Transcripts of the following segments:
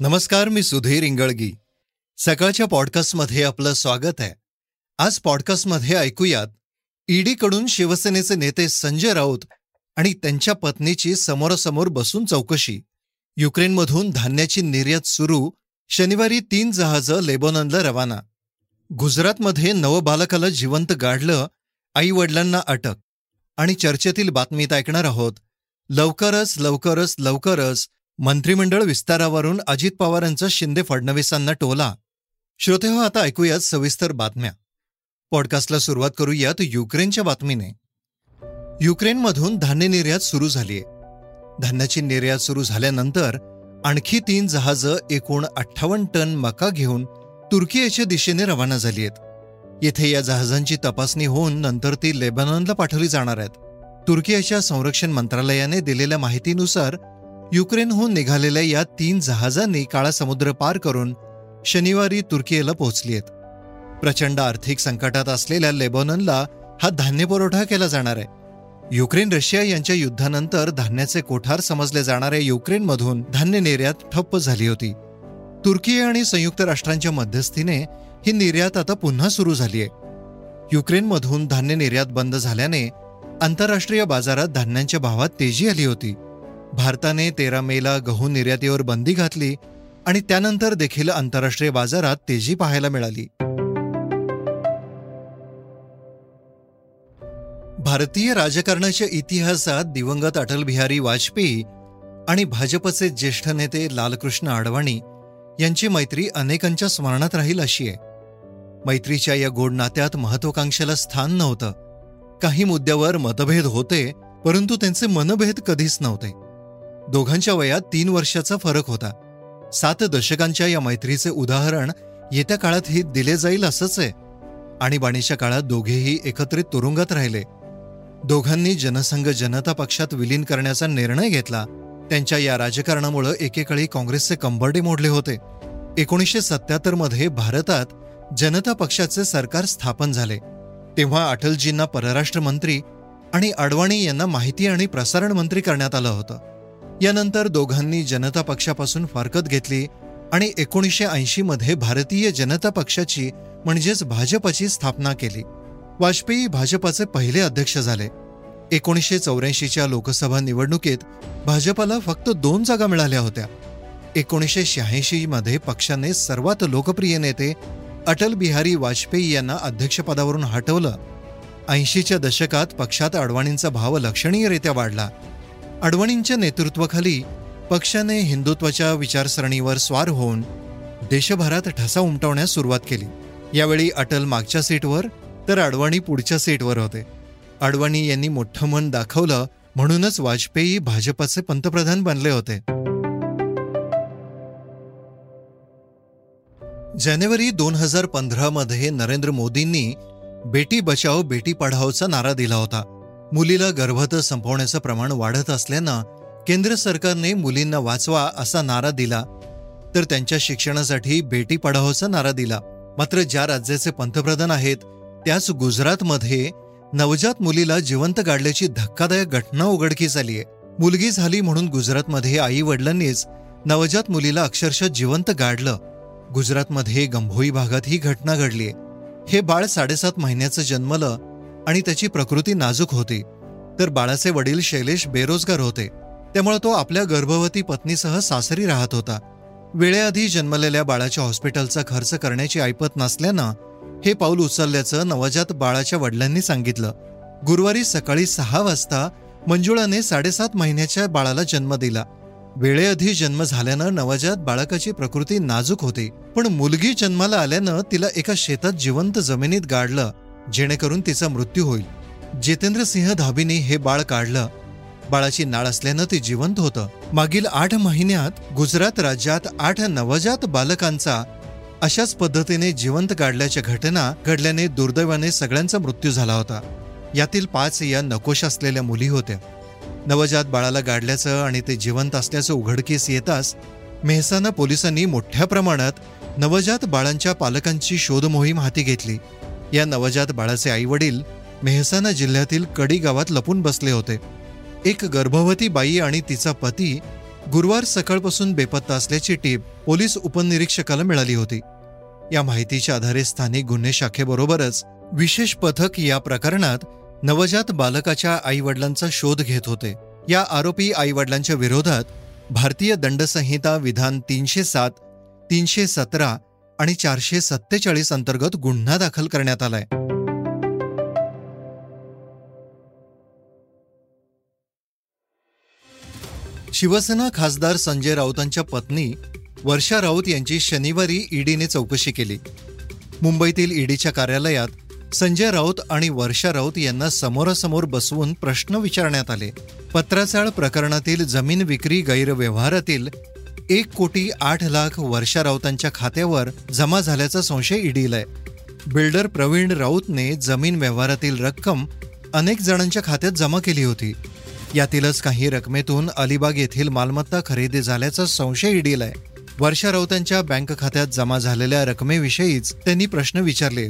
नमस्कार मी सुधीर इंगळगी. सकाळच्या पॉडकास्टमध्ये आपलं स्वागत आहे. आज पॉडकास्टमध्ये ऐकूयात ईडीकडून शिवसेनेचे नेते संजय राऊत आणि त्यांच्या पत्नीची समोरासमोर बसून चौकशी. युक्रेनमधून धान्याची निर्यात सुरू शनिवारी तीन जहाजं लेबॉननला रवाना. गुजरातमध्ये नवबालकाला जिवंत गाडलं आई वडिलांना अटक. आणि चर्चेतील बातमीत ऐकणार आहोत लवकरच लवकरच लवकरच मंत्रिमंडळ विस्तारावरून अजित पवारांचा शिंदे फडणवीसांना टोला. श्रोते हो आता ऐकूयात सविस्तर बातम्या. पॉडकास्टला सुरुवात करूयात युक्रेनच्या बातमीने. युक्रेनमधून धान्य निर्यात सुरू झालीय. धान्याची निर्यात सुरू झाल्यानंतर आणखी तीन जहाजं एकूण अठ्ठावन्न टन मका घेऊन तुर्कियाच्या दिशेने रवाना झाली आहेत येथे या जहाजांची तपासणी होऊन नंतर ती लेबनॉनला पाठवली जाणार आहेत. तुर्कियाच्या संरक्षण मंत्रालयाने दिलेल्या माहितीनुसार युक्रेनहून निघालेल्या या तीन जहाजांनी काळा समुद्र पार करून शनिवारी तुर्कीला पोहोचली आहेत. प्रचंड आर्थिक संकटात असलेल्या लेबॉननला हा धान्य पुरवठा केला जाणार आहे. युक्रेन रशिया यांच्या युद्धानंतर धान्याचे कोठार समजले जाणाऱ्या युक्रेनमधून धान्य निर्यात ठप्प झाली होती. तुर्की आणि संयुक्त राष्ट्रांच्या मध्यस्थीने ही निर्यात आता पुन्हा सुरू झाली आहे. युक्रेनमधून धान्य निर्यात बंद झाल्याने आंतरराष्ट्रीय बाजारात धान्यांच्या भावात तेजी आली होती. भारताने तेरा मेला गहू निर्यातीवर बंदी घातली आणि त्यानंतर देखील आंतरराष्ट्रीय बाजारात तेजी पाहायला मिळाली. भारतीय राजकारणाच्या इतिहासात दिवंगत अटल बिहारी वाजपेयी आणि भाजपचे ज्येष्ठ नेते लालकृष्ण आडवाणी यांची मैत्री अनेकांच्या स्मरणात राहील अशी आहे. मैत्रीच्या या गोड नात्यात महत्वाकांक्षेला स्थान नव्हतं. काही मुद्द्यावर मतभेद होते परंतु त्यांचे मनभेद कधीच नव्हते. दोघांच्या वयात तीन वर्षाचा फरक होता. सात दशकांच्या या मैत्रीचे उदाहरण येत्या काळात ही दिले जाईल असंच आहे. आणीबाणीच्या काळात दोघेही एकत्रित तुरुंगात राहिले. दोघांनी जनसंघ जनता पक्षात विलीन करण्याचा निर्णय घेतला. त्यांच्या या राजकारणामुळे एकेकाळी काँग्रेसचे कंबरडे मोडले होते. एकोणीसशे सत्याहत्तरमध्ये भारतात जनता पक्षाचे सरकार स्थापन झाले. तेव्हा अटलजींना परराष्ट्र मंत्री आणि अडवाणी यांना माहिती आणि प्रसारण मंत्री करण्यात आलं होतं. यानंतर दोघांनी जनता पक्षापासून फारकत घेतली आणि एकोणीसशे ऐंशीमध्ये भारतीय जनता पक्षाची म्हणजेच भाजपची स्थापना केली. वाजपेयी भाजपाचे पहिले अध्यक्ष झाले. एकोणीसशे चौऱ्याऐंशीच्या लोकसभा निवडणुकीत भाजपाला फक्त दोन जागा मिळाल्या होत्या. एकोणीसशे शहाऐंशीमध्ये पक्षाने सर्वात लोकप्रिय नेते अटल बिहारी वाजपेयी यांना अध्यक्षपदावरून हटवलं. ऐंशीच्या दशकात पक्षात अडवाणींचा भाव लक्षणीयरित्या वाढला. अडवाणींच्या नेतृत्वाखाली पक्षाने हिंदुत्वाच्या विचारसरणीवर स्वार होऊन देशभरात ठसा उमटवण्यास सुरुवात केली. यावेळी अटल मागच्या सीटवर तर अडवाणी पुढच्या सीटवर होते. अडवाणी यांनी मोठं मन दाखवलं म्हणूनच वाजपेयी भाजपचे पंतप्रधान बनले होते. जानेवारी दोन हजार पंधरामध्ये नरेंद्र मोदींनी बेटी बचाओ बेटी पढाओचा नारा दिला होता. मुलीला गर्भातच संपवण्याचं प्रमाण वाढत असल्यानं केंद्र सरकारने मुलींना वाचवा असा नारा दिला. तर त्यांच्या शिक्षणासाठी बेटी पढाओचा नारा दिला. मात्र ज्या राज्याचे पंतप्रधान आहेत त्याच गुजरातमध्ये नवजात मुलीला जिवंत गाडल्याची धक्कादायक घटना उघडकीस आलीय मुलगी झाली म्हणून गुजरातमध्ये आई वडिलांनीच नवजात मुलीला अक्षरशः जिवंत गाडलं. गुजरातमध्ये गंभोई भागात ही घटना घडलीय हे बाळ साडेसात महिन्याचं जन्मलं आणि त्याची प्रकृती नाजूक होती. तर बाळाचे वडील शैलेश बेरोजगार होते. त्यामुळे तो आपल्या गर्भवती पत्नीसह सासरी राहत होता. वेळेआधी जन्मलेल्या बाळाच्या हॉस्पिटलचा खर्च करण्याची ऐपत नसल्यानं हे पाऊल उचलल्याचं नवजात बाळाच्या वडिलांनी सांगितलं. गुरुवारी सकाळी सहा वाजता मंजुळाने साडेसात महिन्याच्या बाळाला जन्म दिला. वेळेआधी जन्म झाल्यानं नवजात बाळकाची प्रकृती नाजूक होती. पण मुलगी जन्माला आल्यानं तिला एका शेतात जिवंत जमिनीत गाडलं. जेणेकरून तिचा मृत्यू होईल. जितेंद्र सिंह धाबीने हे बाळ काढलं. बाळाची नाळ असल्यानं ते जिवंत होतं. मागील आठ महिन्यात गुजरात राज्यात आठ नवजात बालकांचा अशाच पद्धतीने जिवंत काढल्याच्या घटना घडल्याने दुर्दैवाने सगळ्यांचा मृत्यू झाला होता. यातील पाच या नकोश असलेल्या मुली होत्या. नवजात बाळाला गाडल्याचं आणि ते जिवंत असल्याचं उघडकीस येताच मेहसाना पोलिसांनी मोठ्या प्रमाणात नवजात बाळांच्या पालकांची शोध मोहीम हाती घेतली. या नवजात बाळाचे आईवडील मेहसाना जिल्ह्यातील कडी गावात लपून बसले होते. एक गर्भवती बाई आणि तिचा पती गुरुवार सकाळपासून बेपत्ता असल्याची टीप पोलीस उपनिरीक्षकाला मिळाली होती. या माहितीच्या आधारे स्थानिक गुन्हे शाखेबरोबरच विशेष पथक या प्रकरणात नवजात बालकाच्या आईवडिलांचा शोध घेत होते. या आरोपी आईवडिलांच्या विरोधात भारतीय दंडसंहिता विधान तीनशे सात तीनशे सतरा आणि चारशे सत्तेचाळीस अंतर्गत गुन्हा दाखल करण्यात आलाय. शिवसेना खासदार संजय राऊतांच्या पत्नी वर्षा राऊत यांची शनिवारी ईडीने चौकशी केली. मुंबईतील ईडीच्या कार्यालयात संजय राऊत आणि वर्षा राऊत यांना समोरासमोर बसवून प्रश्न विचारण्यात आले. पत्राचाळ प्रकरणातील जमीन विक्री गैरव्यवहारातील एक कोटी आठ लाख वर्षा राऊतांच्या खात्यावर जमा झाल्याचा संशय ईडीला आहे बिल्डर प्रवीण राऊतने जमीन व्यवहारातील रक्कम अनेक जणांच्या खात्यात जमा केली होती. यातीलच काही रकमेतून अलिबाग येथील मालमत्ता खरेदी झाल्याचा संशय ईडीला आहे वर्षा राऊतांच्या बँक खात्यात जमा झालेल्या रकमेविषयीच त्यांनी प्रश्न विचारले.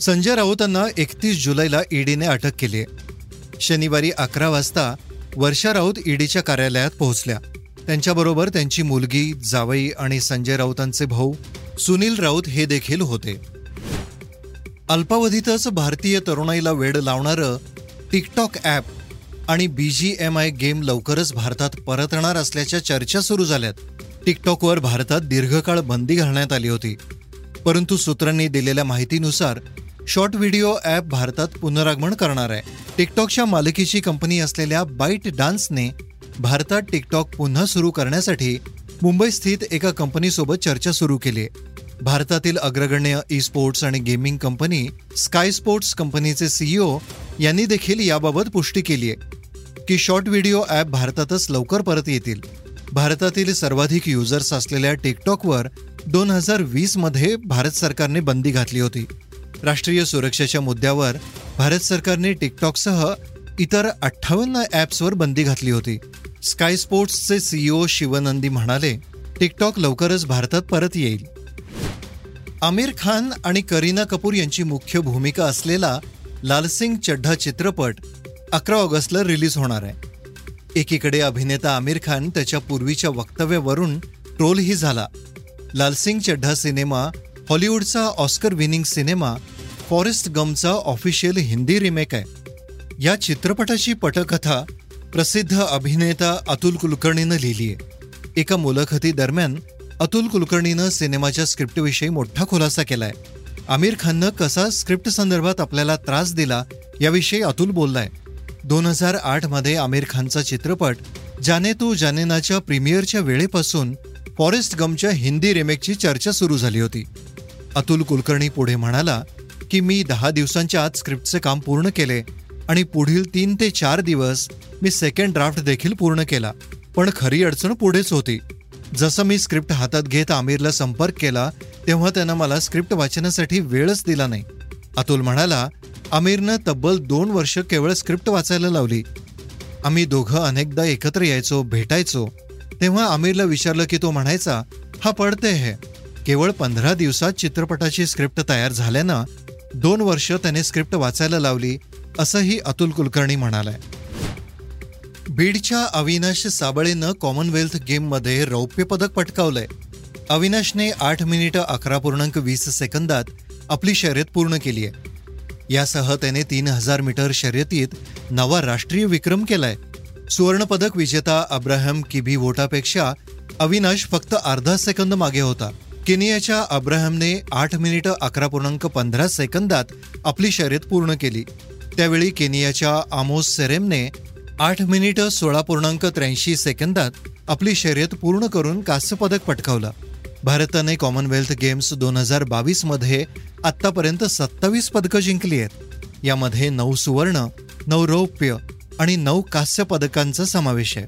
संजय राऊतांना एकतीस जुलैला ईडीने अटक केली आहे. शनिवारी अकरा वाजता वर्षा राऊत ईडीच्या कार्यालयात पोहोचल्या. त्यांच्याबरोबर त्यांची मुलगी जावई आणि संजय राऊतांचे भाऊ सुनील राऊत हे देखील होते. अल्पावधीतच भारतीय तरुणाईला वेड लावणारं टिकटॉक ॲप आणि B G M I game लवकरच भारतात परतणार असल्याच्या चर्चा सुरू झाल्यात. टिकटॉकवर भारतात दीर्घकाळ बंदी घालण्यात आली होती. परंतु सूत्रांनी दिलेल्या माहितीनुसार शॉर्ट व्हिडिओ ॲप भारतात पुनरागमन करणार आहे. टिकटॉकच्या मालकीची कंपनी असलेल्या बाईट डान्सने भारतात टिकटॉक पुन्हा सुरू करण्यासाठी मुंबई स्थित एका कंपनीसोबत चर्चा सुरू केली. आहे भारतातील अग्रगण्य ई स्पोर्ट्स आणि गेमिंग कंपनी स्काय स्पोर्ट्स कंपनीचे सीईओ यांनी देखील याबाबत पुष्टी केली आहे की शॉर्ट व्हिडिओ ॲप भारतातच लवकर परत येतील. भारतातील सर्वाधिक युजर्स असलेल्या टिकटॉकवर दोन हजार वीसमध्ये भारत सरकारने बंदी घातली होती. राष्ट्रीय सुरक्षेच्या मुद्द्यावर भारत सरकारने टिकटॉकसह इतर अठ्ठावन्न ॲप्सवर बंदी घातली होती. स्काय स्पोर्ट्सचे सीईओ शिवनंदी म्हणाले टिकटॉक लवकरच भारतात परत येईल. आमिर खान आणि करीना कपूर यांची मुख्य भूमिका असलेला लालसिंग चड्ढा चित्रपट अकरा ऑगस्टला रिलीज होणार आहे. एकीकडे अभिनेता आमिर खान त्याच्या पूर्वीच्या वक्तव्यावरून ट्रोलही झाला. लालसिंग चड्ढा सिनेमा हॉलिवूडचा ऑस्कर विनिंग सिनेमा फॉरेस्ट गमचा ऑफिशियल हिंदी रिमेक आहे. या चित्रपटाची पटकथा प्रसिद्ध अभिनेता अतुल कुलकर्णीनं लिहिली आहे. एका मुलाखती दरम्यान अतुल कुलकर्णीनं सिनेमाच्या स्क्रिप्टविषयी मोठा खुलासा केलाय. आमिर खाननं कसा स्क्रिप्ट संदर्भात आपल्याला त्रास दिला याविषयी अतुल बोललाय. दोन हजार आठमध्ये आमिर खानचा चित्रपट जाने तू जानेनाच्या प्रीमियरच्या वेळेपासून फॉरेस्ट गमच्या हिंदी रिमेकची चर्चा सुरू झाली होती. अतुल कुलकर्णी पुढे म्हणाला की मी दहा दिवसांच्या आत स्क्रिप्टचे काम पूर्ण केले आणि पुढील तीन ते चार दिवस मी सेकंड ड्राफ्ट देखील पूर्ण केला. पण खरी अडचण पुढेच होती. जसं मी स्क्रिप्ट हातात घेत आमिरला संपर्क केला तेव्हा त्यानं मला स्क्रिप्ट वाचण्यासाठी वेळच दिला नाही. अतुल म्हणाला आमिरनं तब्बल दोन वर्ष केवळ स्क्रिप्ट वाचायला लावली. आम्ही दोघं अनेकदा एकत्र यायचो भेटायचो. तेव्हा आमिरला विचारलं की तो म्हणायचा हा पडते आहे केवळ पंधरा दिवसात चित्रपटाची स्क्रिप्ट तयार झाल्यानं दोन वर्ष त्याने स्क्रिप्ट वाचायला लावली असंही अतुल कुलकर्णी म्हणालाय. बीडच्या अविनाश साबळेनं कॉमनवेल्थ गेममध्ये रौप्य पदक पटकावलंय. अविनाशने आठ मिनिटं अकरा पूर्णांक वीस सेकंदात आपली शर्यत पूर्ण केली आहे. यासह त्याने तीन हजार मीटर शर्यतीत नवा राष्ट्रीय विक्रम केलाय. सुवर्णपदक विजेता अब्राहम किबी वोटापेक्षा अविनाश फक्त अर्धा सेकंद मागे होता. केनियाच्या अब्राहमने आठ मिनिटं अकरा पूर्णांक पंधरा सेकंदात आपली शर्यत पूर्ण केली. त्यावेळी केनियाच्या आमोस सेरेमने आठ मिनिटं सोळा पूर्णांक त्र्याऐंशी सेकंदात आपली शर्यत पूर्ण करून कांस्यपदक पटकावलं. भारताने कॉमनवेल्थ गेम्स दोन हजार बावीसमध्ये आत्तापर्यंत सत्तावीस पदकं जिंकली आहेत. यामध्ये नऊ सुवर्ण नऊ रौप्य आणि नऊ कांस्य पदकांचा समावेश आहे.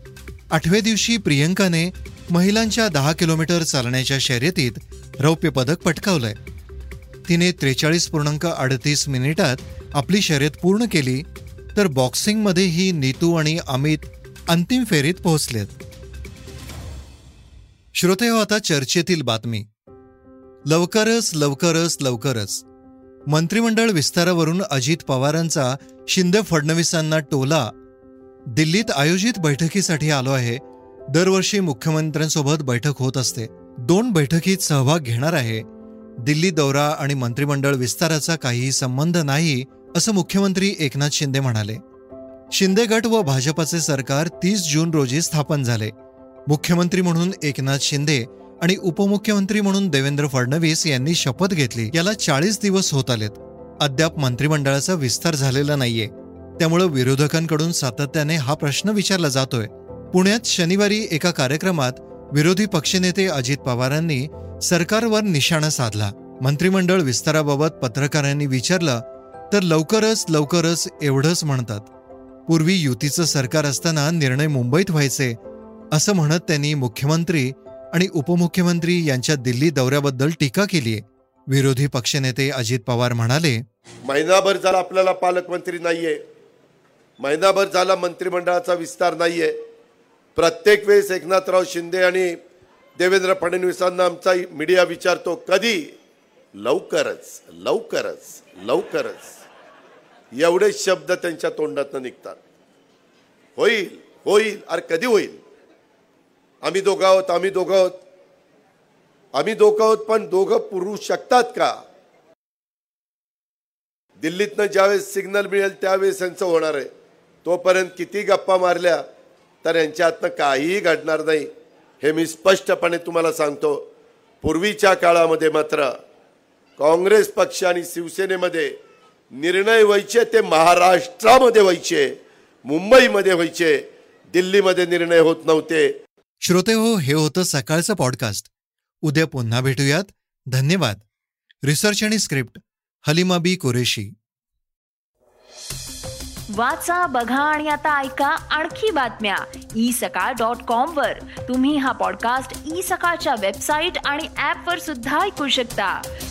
आठव्या दिवशी प्रियंकाने महिलांच्या दहा किलोमीटर चालण्याच्या शर्यतीत रौप्य पदक पटकावलंय. तिने त्रेचाळीस पूर्णांक अडतीस मिनिटात आपली शर्यत पूर्ण केली तर बॉक्सिंगमध्येही नीतू आणि अमित अंतिम फेरीत पोहोचलेत. श्रोते हो आता चर्चेतील बातमी. लवकरच लवकरच लवकरच. मंत्रिमंडळ विस्तारावरून अजित पवारांचा शिंदे फडणवीसांना टोला. दिल्लीत आयोजित बैठकीसाठी आलो आहे. दरवर्षी मुख्यमंत्र्यांसोबत बैठक होत असते. दोन बैठकीत सहभाग घेणार आहे. दिल्ली दौरा आणि मंत्रिमंडळ विस्ताराचा काहीही संबंध नाही असं मुख्यमंत्री एकनाथ शिंदे म्हणाले. शिंदे गट व भाजपाचे सरकार तीस जून रोजी स्थापन झाले. मुख्यमंत्री म्हणून एकनाथ शिंदे आणि उपमुख्यमंत्री म्हणून देवेंद्र फडणवीस यांनी शपथ घेतली. याला चाळीस दिवस होत आलेत. अद्याप मंत्रिमंडळाचा विस्तार झालेला नाहीये. त्यामुळे विरोधकांकडून सातत्याने हा प्रश्न विचारला जातोय. पुण्यात शनिवारी एका कार्यक्रमात विरोधी पक्षनेते अजित पवारांनी सरकारवर निशाणा साधला. मंत्रिमंडळ विस्ताराबाबत पत्रकारांनी विचारलं तर लवकरच लवकरच एवढंच म्हणतात. पूर्वी युतीचं सरकार असताना निर्णय मुंबईत व्हायचे असं म्हणत त्यांनी मुख्यमंत्री आणि उपमुख्यमंत्री यांच्या दिल्ली दौऱ्याबद्दल टीका केलीय. विरोधी पक्षनेते अजित पवार म्हणाले महिनाभर झाला आपल्याला पालकमंत्री नाहीये. महिनाभर झाला मंत्रिमंडळाचा विस्तार नाहीये. प्रत्येक वेळेस एकनाथराव शिंदे आणि देवेंद्र फडणवीसांना आमचा मीडिया विचारतो कधी लवकरच लवकरच लवकरच एवढे शब्द त्यांच्या तोंडातनं निघतात. होईल होईल अरे कधी होईल? आम्ही दोघं आहोत आम्ही दोघं आहोत. आम्ही दोघं आहोत पण दोघं पुरू शकतात का? दिल्लीतनं ज्यावेळेस सिग्नल मिळेल त्यावेळेस यांचं होणार आहे. तोपर्यंत किती गप्पा मारल्या तर यांच्या हातनं काहीही घडणार नाही. हे मी स्पष्टपणे तुम्हाला सांगतो. पूर्वीच्या काळामध्ये मात्र काँग्रेस पक्ष आणि शिवसेनेमध्ये निर्णय व्हायचे ते महाराष्ट्रामध्ये व्हायचे मुंबईमध्ये व्हायचे दिल्लीमध्ये निर्णय होत नव्हते. श्रोते हो हे होतं सकाळचं पॉडकास्ट उद्या पुन्हा भेटूयात. धन्यवाद. रिसर्च आणि स्क्रिप्ट हलिमा बी कुरेशी. वाचा बघा आणि आता ऐका आणखी बातम्या. ई सकाळ डॉट कॉम वर. तुम्ही हा पॉडकास्ट ई सकाळच्या वेबसाईट आणि ऍप वर सुद्धा ऐकू शकता.